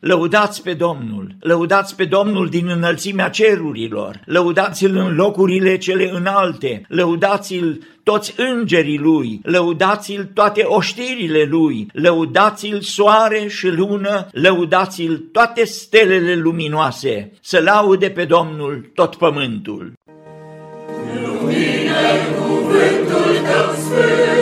Lăudați pe Domnul, lăudați pe Domnul din înălțimea cerurilor, lăudați-L în locurile cele înalte, lăudați-L toți îngerii Lui, lăudați-L toate oștirile Lui, lăudați-L soare și lună, lăudați-L toate stelele luminoase, să laude pe Domnul tot pământul. Lumină cuvântul tău sfânt,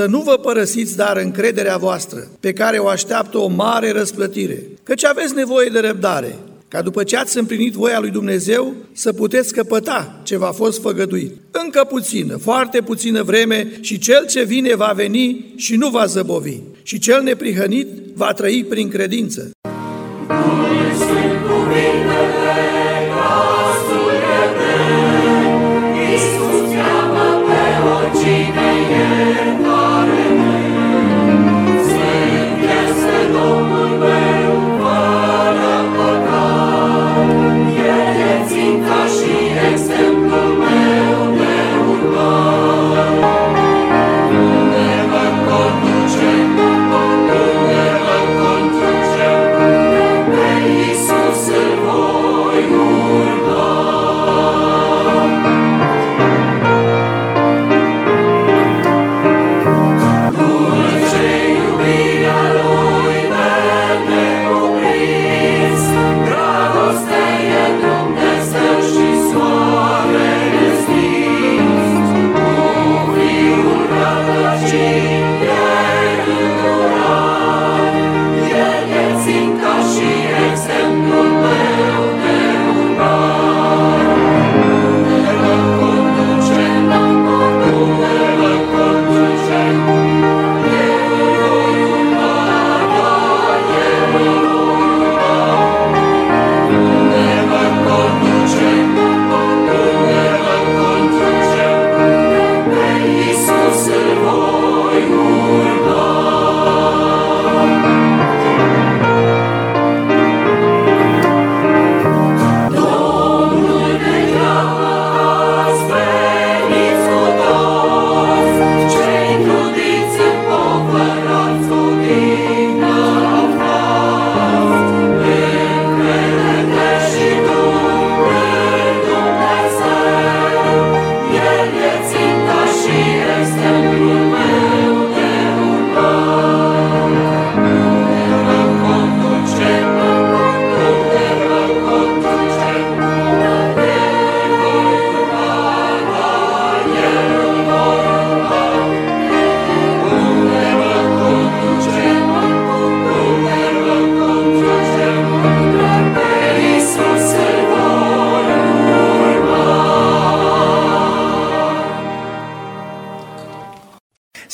Să nu vă părăsiți dar încrederea voastră, pe care o așteaptă o mare răsplătire, căci aveți nevoie de răbdare, ca după ce ați împlinit voia lui Dumnezeu să puteți căpăta ce v-a fost făgăduit. Încă puțină, foarte puțină vreme și cel ce vine va veni și nu va zăbovi și cel neprihănit va trăi prin credință.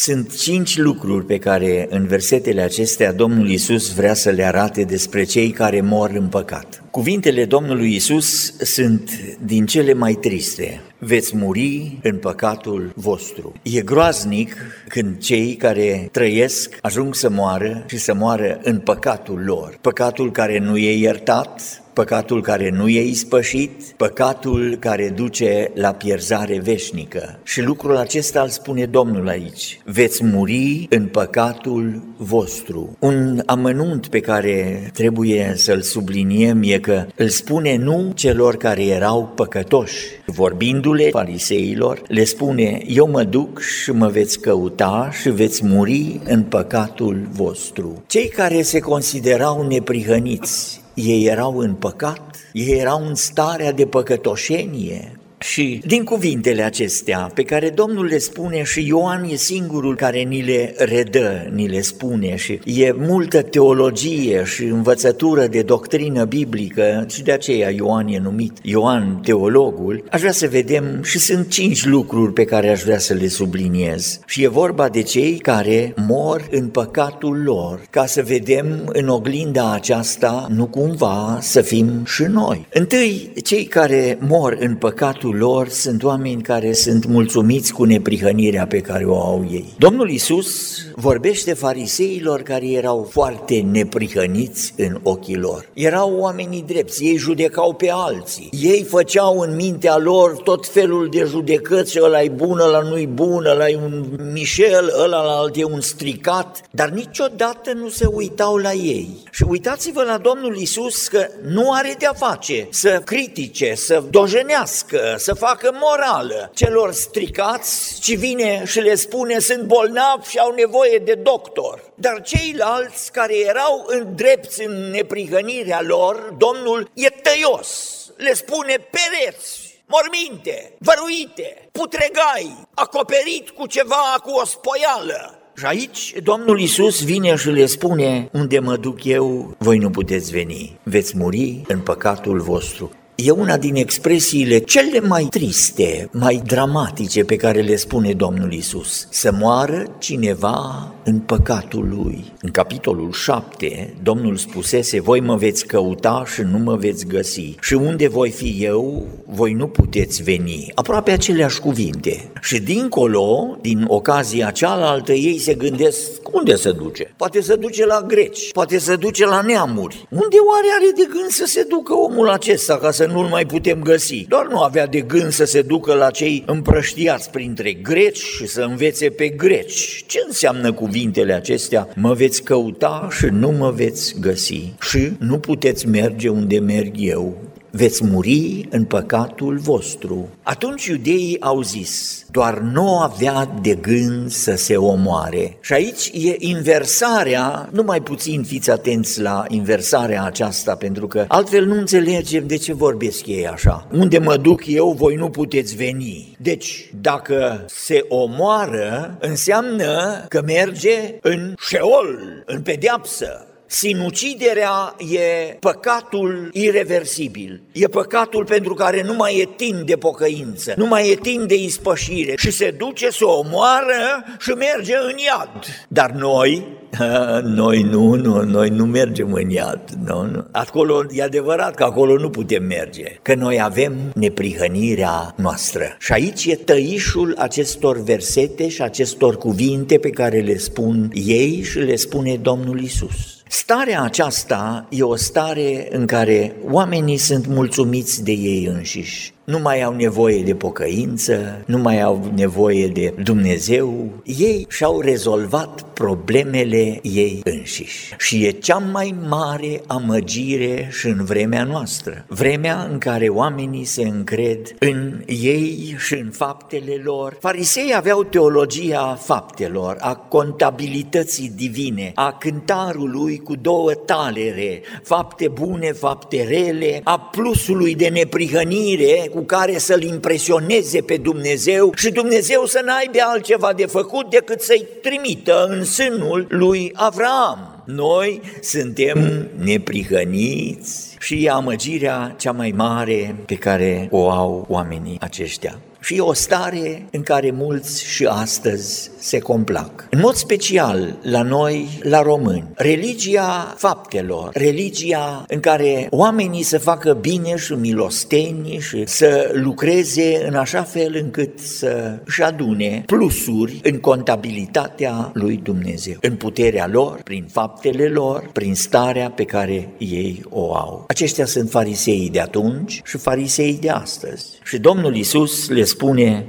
Sunt cinci lucruri pe care în versetele acestea Domnul Isus vrea să le arate despre cei care mor în păcat. Cuvintele Domnului Isus sunt din cele mai triste. Veți muri în păcatul vostru. E groaznic când cei care trăiesc ajung să moară și să moară în păcatul lor. Păcatul care nu e iertat, păcatul care nu e ispășit, păcatul care duce la pierzare veșnică. Și lucrul acesta îl spune Domnul aici. Veți muri în păcatul vostru. Un amănunt pe care trebuie să-l subliniem e că îl spune nu celor care erau păcătoși. Vorbindu-le fariseilor, le spune, eu mă duc și mă veți căuta și veți muri în păcatul vostru. Cei care se considerau neprihăniți, ei erau în păcat, ei erau în starea de păcătoșenie, și din cuvintele acestea pe care Domnul le spune și Ioan e singurul care ni le redă, ni le spune și e multă teologie și învățătură de doctrină biblică și de aceea Ioan e numit Ioan teologul, aș vrea să vedem și sunt cinci lucruri pe care aș vrea să le subliniez. Și e vorba de cei care mor în păcatul lor, ca să vedem în oglinda aceasta nu cumva să fim și noi. Întâi, cei care mor în păcatul păcatul lor sunt oameni care sunt mulțumiți cu neprihănirea pe care o au ei. Domnul Isus vorbește fariseilor care erau foarte neprihăniți în ochii lor. Erau oamenii drepți, ei judecau pe alții. Ei făceau în mintea lor tot felul de judecăți, ăla e bun, ăla nu-i bun, ăla e un Michel, ăla alt e un stricat, dar niciodată nu se uitau la ei. Și uitați-vă la Domnul Isus că nu are de-a face să critique, să dojenească, să facă morală celor stricați, ci vine și le spune sunt bolnavi și au nevoie de doctor. Dar ceilalți care erau în drepți în neprihănirea lor, Domnul e tăios, le spune pereți, morminte, văruite, putregai, acoperit cu ceva, cu o spoială. Și aici Domnul Isus vine și le spune, unde mă duc eu, voi nu puteți veni, veți muri în păcatul vostru. E una din expresiile cele mai triste, mai dramatice pe care le spune Domnul Isus. Să moară cineva în păcatul lui. În capitolul 7, Domnul spusese, voi mă veți căuta și nu mă veți găsi. Și unde voi fi eu, voi nu puteți veni. Aproape aceleași cuvinte. Și dincolo, din ocazia cealaltă, ei se gândesc, unde se duce? Poate se duce la greci, poate se duce la neamuri. Unde oare are de gând să se ducă omul acesta ca să nu-l mai putem găsi. Doar nu avea de gând să se ducă la cei împrăștiați printre greci și să învețe pe greci. Ce înseamnă cuvintele acestea? Mă veți căuta și nu mă veți găsi și nu puteți merge unde merg eu veți muri în păcatul vostru. Atunci iudeii au zis, doar nu avea de gând să se omoare. Și aici e inversarea, nu mai puțin fiți atenți la inversarea aceasta, pentru că altfel nu înțelegem de ce vorbesc ei așa. Unde mă duc eu, voi nu puteți veni. Deci, dacă se omoară, înseamnă că merge în șeol, în pedeapsă. Sinuciderea e păcatul irreversibil, e păcatul pentru care nu mai e timp de pocăință, nu mai e timp de ispășire și se duce să o omoară și merge în iad. Dar noi, noi nu, nu, noi nu mergem în iad. Nu, nu. Acolo, e adevărat că acolo nu putem merge, că noi avem neprihănirea noastră. Și aici e tăișul acestor versete și acestor cuvinte pe care le spun ei și le spune Domnul Isus. Starea aceasta e o stare în care oamenii sunt mulțumiți de ei înșiși nu mai au nevoie de pocăință, nu mai au nevoie de Dumnezeu, ei și-au rezolvat problemele ei înșiși. Și e cea mai mare amăgire și în vremea noastră, vremea în care oamenii se încred în ei și în faptele lor. Farisei aveau teologia faptelor, a contabilității divine, a cântarului cu două talere, fapte bune, fapte rele, a plusului de neprihănire cu care să-L impresioneze pe Dumnezeu și Dumnezeu să n-aibă altceva de făcut decât să-i trimită în sânul lui Avram. Noi suntem neprihăniți și e amăgirea cea mai mare pe care o au oamenii aceștia și e o stare în care mulți și astăzi se complac. În mod special la noi, la români, religia faptelor, religia în care oamenii să facă bine și milosteni și să lucreze în așa fel încât să își adune plusuri în contabilitatea lui Dumnezeu, în puterea lor, prin faptele lor, prin starea pe care ei o au. Aceștia sunt fariseii de atunci și fariseii de astăzi. Și Domnul Isus le spune,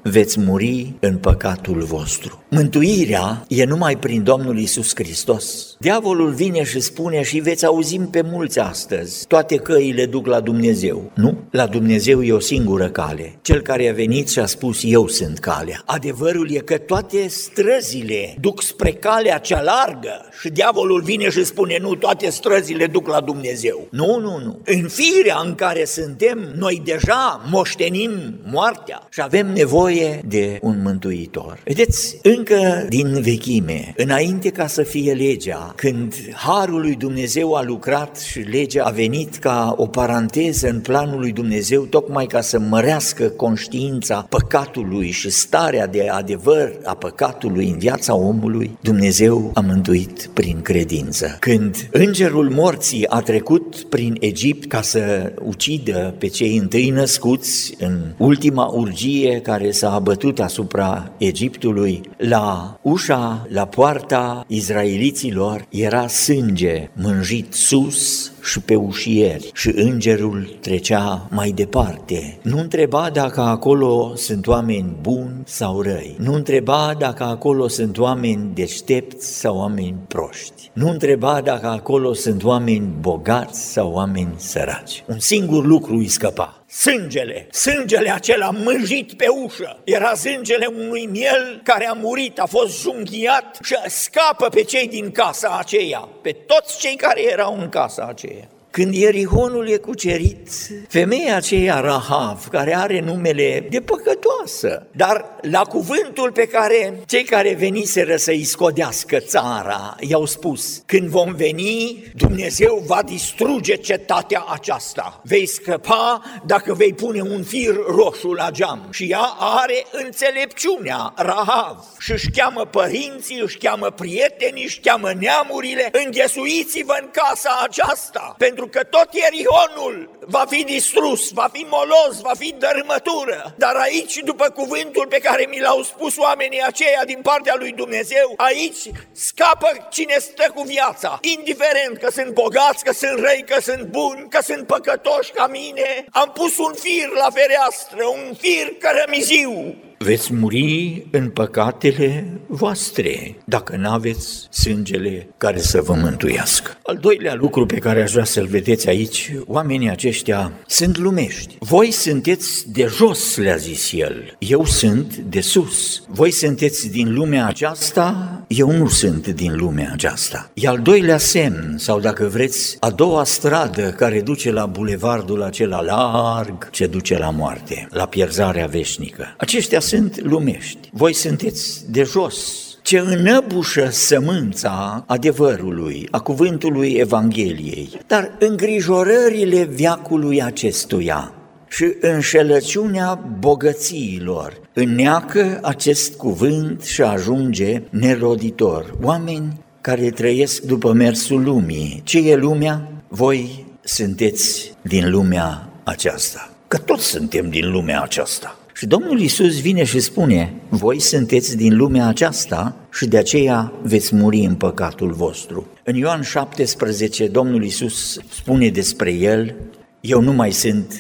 veți muri în păcatul vostru. Mântuirea e numai prin Domnul Isus Hristos. Diavolul vine și spune și veți auzim pe mulți astăzi, toate căile duc la Dumnezeu. Nu, la Dumnezeu e o singură cale. Cel care a venit și a spus, eu sunt calea. Adevărul e că toate străzile duc spre calea cea largă și diavolul vine și spune, nu, toate străzile duc la Dumnezeu. Nu, nu, nu. În firea în care suntem, noi deja moștenim moartea și avem nevoie de un mântuitor. Vedeți, încă din vechime, înainte ca să fie legea, când Harul lui Dumnezeu a lucrat și legea a venit ca o paranteză în planul lui Dumnezeu, tocmai ca să mărească conștiința păcatului și starea de adevăr a păcatului în viața omului, Dumnezeu a mântuit prin credință. Când îngerul morții a trecut prin Egipt ca să ucidă pe cei întâi născuți în ultima urgie care s-a abătut asupra Egiptului, la ușa, la poarta izraeliților era sânge mânjit sus și pe ușieri și îngerul trecea mai departe. Nu întreba dacă acolo sunt oameni buni sau răi. Nu întreba dacă acolo sunt oameni deștepți sau oameni proști. Nu întreba dacă acolo sunt oameni bogați sau oameni săraci. Un singur lucru îi scăpa. Sângele, sângele acela mânjit pe ușă, era sângele unui miel care a murit, a fost junghiat și scapă pe cei din casa aceea, pe toți cei care erau în casa aceea. Când Ierihonul e cucerit, femeia aceea Rahav, care are numele de păcătoasă, dar la cuvântul pe care cei care veniseră să-i scodească țara i-au spus, când vom veni, Dumnezeu va distruge cetatea aceasta. Vei scăpa dacă vei pune un fir roșu la geam. Și ea are înțelepciunea, Rahav, și își cheamă părinții, își cheamă prietenii, își cheamă neamurile, înghesuiți-vă în casa aceasta, pentru că tot Ierihonul va fi distrus, va fi molos, va fi dărâmătură. Dar aici, după cuvântul pe care mi l-au spus oamenii aceia din partea lui Dumnezeu, aici scapă cine stă cu viața, indiferent că sunt bogați, că sunt răi, că sunt buni, că sunt păcătoși ca mine. Am pus un fir la fereastră, un fir cărămiziu, veți muri în păcatele voastre dacă nu aveți sângele care să vă mântuiască. Al doilea lucru pe care aș vrea să-l vedeți aici, oamenii aceștia sunt lumești. Voi sunteți de jos, le-a zis el, eu sunt de sus. Voi sunteți din lumea aceasta, eu nu sunt din lumea aceasta. E al doilea semn, sau dacă vreți, a doua stradă care duce la bulevardul acela larg ce duce la moarte, la pierzarea veșnică. Aceștia sunt lumești. Voi sunteți de jos, ce înăbușă sămânța adevărului, a cuvântului Evangheliei, dar îngrijorările viacului acestuia și înșelăciunea bogățiilor înneacă acest cuvânt și ajunge neroditor. Oameni care trăiesc după mersul lumii. Ce e lumea? Voi sunteți din lumea aceasta. Că toți suntem din lumea aceasta. Și Domnul Isus vine și spune, voi sunteți din lumea aceasta și de aceea veți muri în păcatul vostru. În Ioan 17, Domnul Isus spune despre el, eu nu mai sunt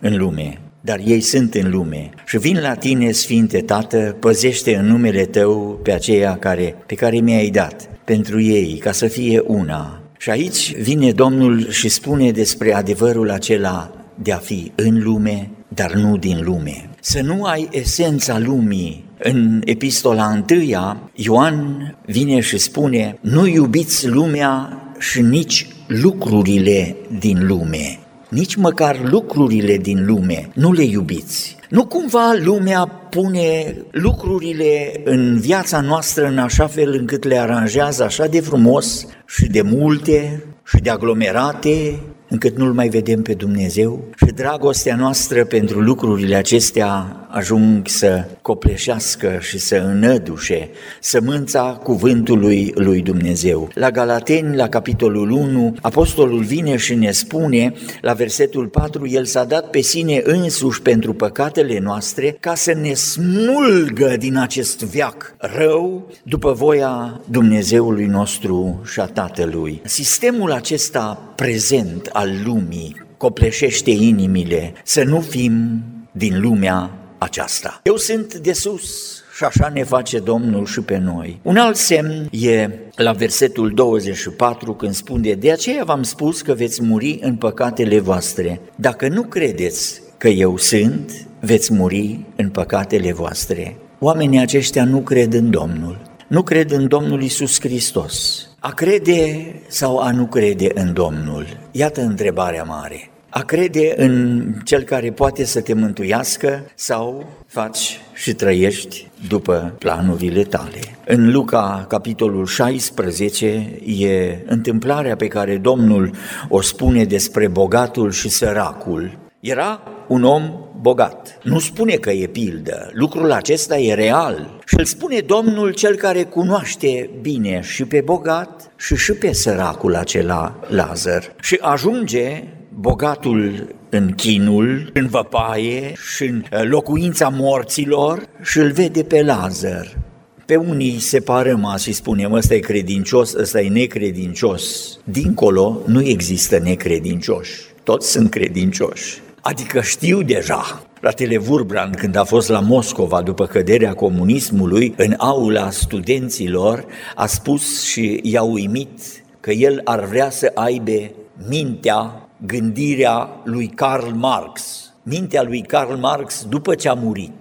în lume, dar ei sunt în lume. Și vin la tine, Sfinte Tată, păzește în numele Tău pe aceea care, pe care mi-ai dat, pentru ei, ca să fie una. Și aici vine Domnul și spune despre adevărul acela de a fi în lume, dar nu din lume. Să nu ai esența lumii. În epistola întâia, Ioan vine și spune, nu iubiți lumea și nici lucrurile din lume. Nici măcar lucrurile din lume nu le iubiți. Nu cumva lumea pune lucrurile în viața noastră în așa fel încât le aranjează așa de frumos și de multe și de aglomerate încât nu-L mai vedem pe Dumnezeu și dragostea noastră pentru lucrurile acestea ajung să copleșească și să înădușe sămânța cuvântului lui Dumnezeu. La Galateni, la capitolul 1, apostolul vine și ne spune, la versetul 4, El s-a dat pe sine însuși pentru păcatele noastre ca să ne smulgă din acest viac rău după voia Dumnezeului nostru și a Tatălui. Sistemul acesta prezent al lumii copleșește inimile să nu fim din lumea aceasta. Eu sunt de sus și așa ne face Domnul și pe noi. Un alt semn e la versetul 24 când spune De aceea v-am spus că veți muri în păcatele voastre. Dacă nu credeți că eu sunt, veți muri în păcatele voastre. Oamenii aceștia nu cred în Domnul, nu cred în Domnul Isus Hristos. A crede sau a nu crede în Domnul? Iată întrebarea mare. A crede în Cel care poate să te mântuiască sau faci și trăiești după planurile tale. În Luca, capitolul 16, e întâmplarea pe care Domnul o spune despre bogatul și săracul. Era un om bogat. Nu spune că e pildă, lucrul acesta e real. Și îl spune Domnul cel care cunoaște bine și pe bogat și și pe săracul acela Lazar. Și ajunge bogatul în chinul, în văpaie și în uh, locuința morților și îl vede pe Lazar. Pe unii separăm și spunem, ăsta e credincios, ăsta e necredincios. Dincolo nu există necredincioși, toți sunt credincioși. Adică știu deja, Fratele Vurbrand, când a fost la Moscova după căderea comunismului, în aula studenților, a spus și i-a uimit că el ar vrea să aibă mintea gândirea lui Karl Marx, mintea lui Karl Marx după ce a murit.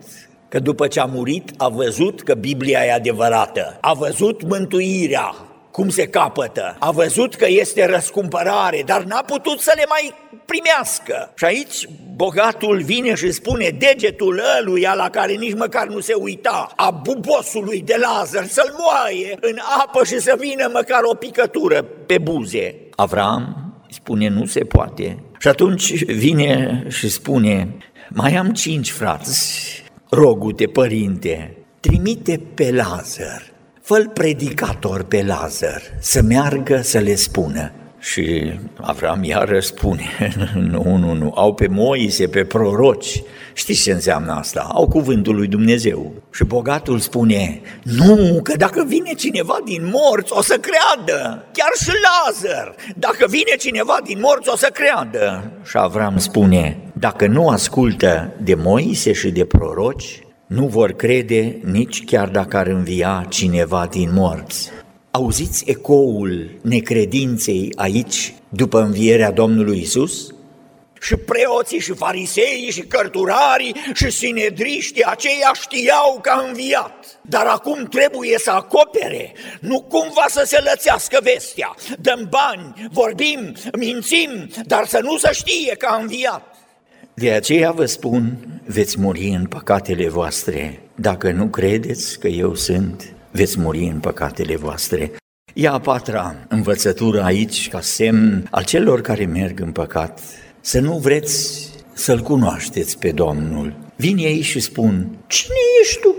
Că după ce a murit a văzut că Biblia e adevărată, a văzut mântuirea, cum se capătă, a văzut că este răscumpărare, dar n-a putut să le mai primească. Și aici bogatul vine și spune degetul ăluia la care nici măcar nu se uita, a bubosului de Lazar, să-l moaie în apă și să vină măcar o picătură pe buze. Avram spune nu se poate. Și atunci vine și spune, mai am cinci frați, rogute părinte, trimite pe Lazar, fă predicator pe Lazar, să meargă să le spună. Și Avram iar răspune, nu, nu, nu, au pe Moise, pe proroci, Știți ce înseamnă asta? Au cuvântul lui Dumnezeu. Și bogatul spune, nu, că dacă vine cineva din morți, o să creadă. Chiar și Lazar, dacă vine cineva din morți, o să creadă. Și Avram spune, dacă nu ascultă de Moise și de proroci, nu vor crede nici chiar dacă ar învia cineva din morți. Auziți ecoul necredinței aici după învierea Domnului Isus? Și preoții și fariseii și cărturarii și sinedriștii aceia știau că a înviat. Dar acum trebuie să acopere, nu cumva să se lățească vestea. Dăm bani, vorbim, mințim, dar să nu se știe că a înviat. De aceea vă spun, veți muri în păcatele voastre. Dacă nu credeți că eu sunt, veți muri în păcatele voastre. Ia a patra învățătură aici ca semn al celor care merg în păcat să nu vreți să-L cunoașteți pe Domnul. Vin ei și spun, cine ești tu?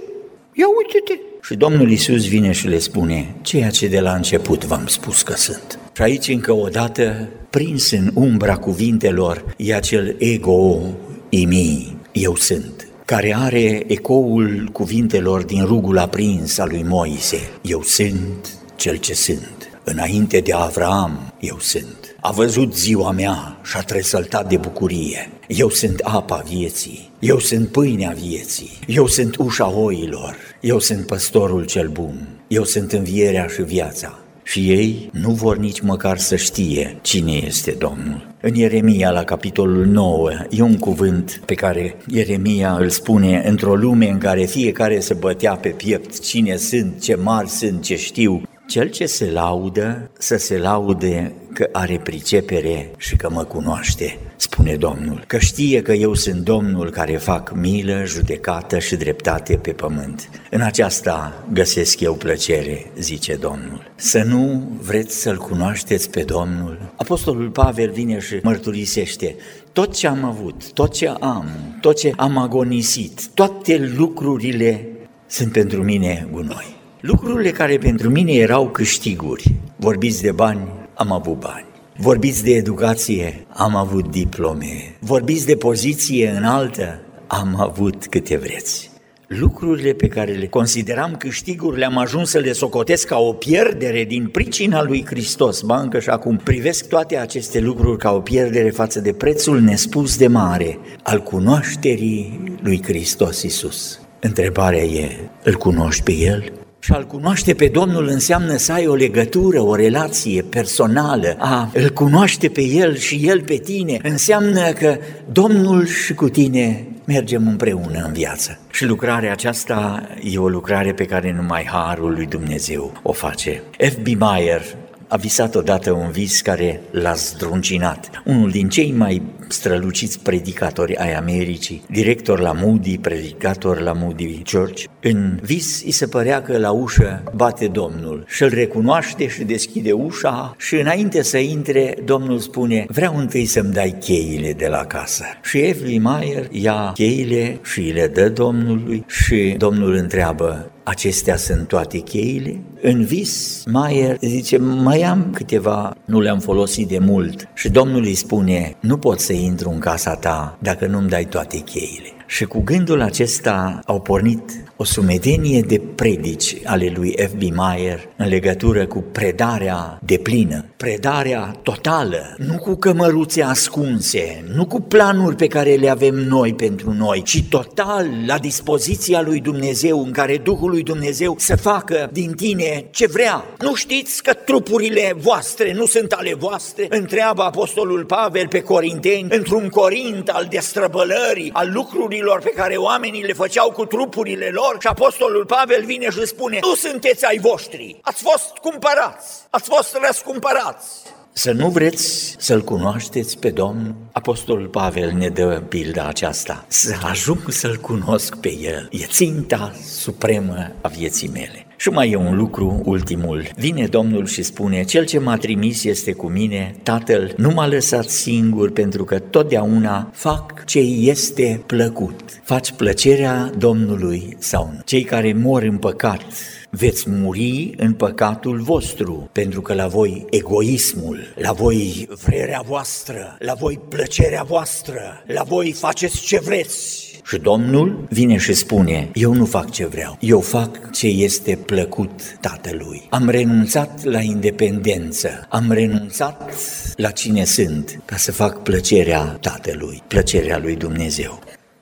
Ia uite-te! Și Domnul Isus vine și le spune, ceea ce de la început v-am spus că sunt. Și aici încă o dată, prins în umbra cuvintelor, e acel ego imi, eu sunt, care are ecoul cuvintelor din rugul aprins al lui Moise. Eu sunt cel ce sunt. Înainte de Avram, eu sunt a văzut ziua mea și a tresăltat de bucurie. Eu sunt apa vieții, eu sunt pâinea vieții, eu sunt ușa oilor, eu sunt păstorul cel bun, eu sunt învierea și viața. Și ei nu vor nici măcar să știe cine este Domnul. În Ieremia, la capitolul 9, e un cuvânt pe care Ieremia îl spune într-o lume în care fiecare se bătea pe piept cine sunt, ce mari sunt, ce știu, Cel ce se laudă, să se laude că are pricepere și că mă cunoaște, spune Domnul, că știe că eu sunt Domnul care fac milă, judecată și dreptate pe pământ. În aceasta găsesc eu plăcere, zice Domnul. Să nu vreți să-L cunoașteți pe Domnul? Apostolul Pavel vine și mărturisește, tot ce am avut, tot ce am, tot ce am agonisit, toate lucrurile sunt pentru mine gunoi. Lucrurile care pentru mine erau câștiguri, vorbiți de bani, am avut bani. Vorbiți de educație, am avut diplome. Vorbiți de poziție înaltă, am avut câte vreți. Lucrurile pe care le consideram câștiguri le-am ajuns să le socotesc ca o pierdere din pricina lui Hristos. Ba încă și acum privesc toate aceste lucruri ca o pierdere față de prețul nespus de mare al cunoașterii lui Hristos Isus. Întrebarea e, îl cunoști pe El? Și a-L cunoaște pe Domnul înseamnă să ai o legătură, o relație personală, a îl cunoaște pe El și El pe tine, înseamnă că Domnul și cu tine mergem împreună în viață. Și lucrarea aceasta e o lucrare pe care numai Harul lui Dumnezeu o face. F.B. Meyer a visat odată un vis care l-a zdruncinat. Unul din cei mai străluciți predicatori ai Americii, director la Moody, predicator la Moody Church. În vis îi se părea că la ușă bate Domnul și îl recunoaște și deschide ușa și înainte să intre, Domnul spune, vreau întâi să-mi dai cheile de la casă. Și Evelyn Mayer ia cheile și le dă Domnului și Domnul întreabă, acestea sunt toate cheile? În vis, Maier zice, mai am câteva, nu le-am folosit de mult. Și Domnul îi spune, nu pot să intru în casa ta dacă nu-mi dai toate cheile. Și cu gândul acesta au pornit o sumedenie de predici ale lui F.B. Meyer în legătură cu predarea deplină, predarea totală, nu cu cămăruțe ascunse, nu cu planuri pe care le avem noi pentru noi, ci total la dispoziția lui Dumnezeu, în care Duhul lui Dumnezeu să facă din tine ce vrea. Nu știți că trupurile voastre nu sunt ale voastre? Întreabă Apostolul Pavel pe Corinteni, într-un corint al destrăbălării, al lucrurilor pe care oamenii le făceau cu trupurile lor, lor și Apostolul Pavel vine și spune, nu sunteți ai voștri, ați fost cumpărați, ați fost răscumpărați. Să nu vreți să-L cunoașteți pe Domnul? Apostolul Pavel ne dă pilda aceasta. Să ajung să-L cunosc pe El. E ținta supremă a vieții mele. Și mai e un lucru, ultimul. Vine Domnul și spune, Cel ce m-a trimis este cu mine, Tatăl nu m-a lăsat singur pentru că totdeauna fac ce este plăcut. Faci plăcerea Domnului sau nu. Cei care mor în păcat, veți muri în păcatul vostru, pentru că la voi egoismul, la voi vrerea voastră, la voi plăcerea voastră, la voi faceți ce vreți, și Domnul vine și spune, eu nu fac ce vreau, eu fac ce este plăcut Tatălui. Am renunțat la independență, am renunțat la cine sunt, ca să fac plăcerea Tatălui, plăcerea lui Dumnezeu.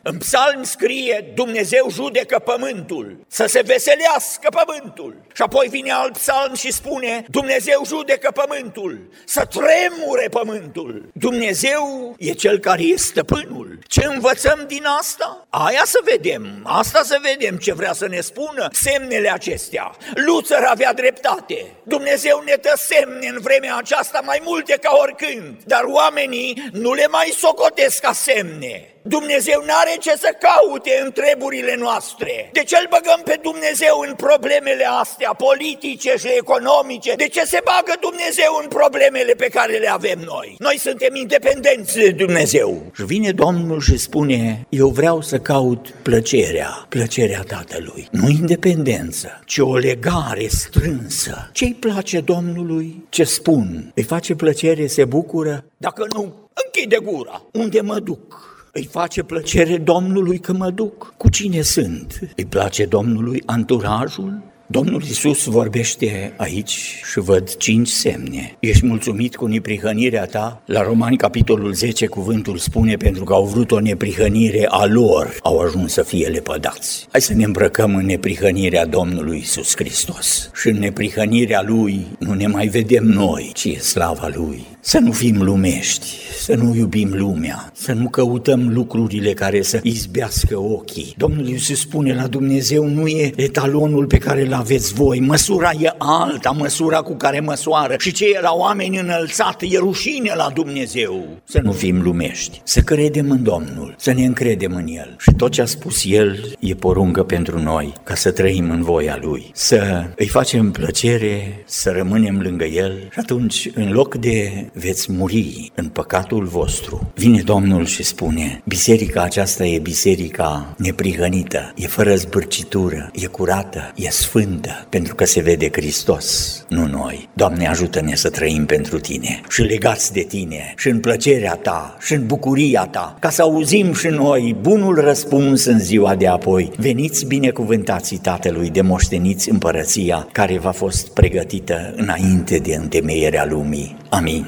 În psalm scrie Dumnezeu judecă pământul, să se veselească pământul. Și apoi vine alt psalm și spune Dumnezeu judecă pământul, să tremure pământul. Dumnezeu e cel care e stăpânul. Ce învățăm din asta? Aia să vedem, asta să vedem ce vrea să ne spună semnele acestea. Luțăr avea dreptate. Dumnezeu ne dă semne în vremea aceasta mai multe ca oricând, dar oamenii nu le mai socotesc ca semne. Dumnezeu nu are ce să caute în treburile noastre. De ce îl băgăm pe Dumnezeu în problemele astea politice și economice? De ce se bagă Dumnezeu în problemele pe care le avem noi? Noi suntem independenți de Dumnezeu. Și vine Domnul și spune, eu vreau să caut plăcerea, plăcerea Tatălui. Nu independență, ci o legare strânsă. Ce-i place Domnului? Ce spun? Îi face plăcere, se bucură? Dacă nu, închide gura. Unde mă duc? Îi face plăcere Domnului că mă duc. Cu cine sunt? Îi place Domnului anturajul? Domnul Isus vorbește aici și văd cinci semne. Ești mulțumit cu neprihănirea ta? La Romani, capitolul 10, cuvântul spune, pentru că au vrut o neprihănire a lor, au ajuns să fie lepădați. Hai să ne îmbrăcăm în neprihănirea Domnului Isus Hristos. Și în neprihănirea Lui nu ne mai vedem noi, ci e slava Lui. Să nu fim lumești, să nu iubim lumea, să nu căutăm lucrurile care să izbească ochii. Domnul Iisus spune la Dumnezeu nu e etalonul pe care l aveți voi, măsura e alta, măsura cu care măsoară. Și ce e la oameni înălțat e rușine la Dumnezeu. Să nu fim lumești, să credem în Domnul, să ne încredem în El. Și tot ce a spus El e poruncă pentru noi ca să trăim în voia Lui, să îi facem plăcere, să rămânem lângă El. Și atunci în loc de veți muri în păcatul vostru, vine Domnul și spune, biserica aceasta e biserica neprihănită, e fără zbârcitură, e curată, e sfântă, pentru că se vede Hristos, nu noi. Doamne, ajută-ne să trăim pentru Tine și legați de Tine și în plăcerea Ta și în bucuria Ta, ca să auzim și noi bunul răspuns în ziua de apoi. Veniți binecuvântații Tatălui de moșteniți împărăția care v-a fost pregătită înainte de întemeierea lumii. Amin.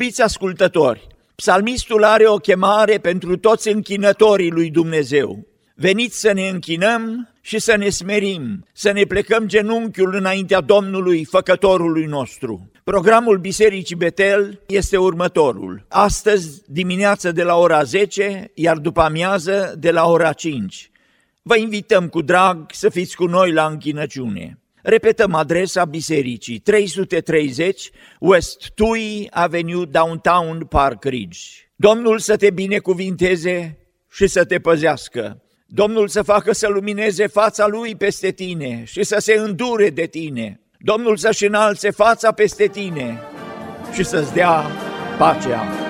Iubiți ascultători, psalmistul are o chemare pentru toți închinătorii lui Dumnezeu. Veniți să ne închinăm și să ne smerim, să ne plecăm genunchiul înaintea Domnului, făcătorului nostru. Programul Bisericii Betel este următorul. Astăzi dimineață de la ora 10, iar după amiază de la ora 5. Vă invităm cu drag să fiți cu noi la închinăciune. Repetăm adresa bisericii 330 West Tui Avenue Downtown Park Ridge. Domnul să te binecuvinteze și să te păzească. Domnul să facă să lumineze fața Lui peste tine și să se îndure de tine. Domnul să-și înalțe fața peste tine și să-ți dea pacea.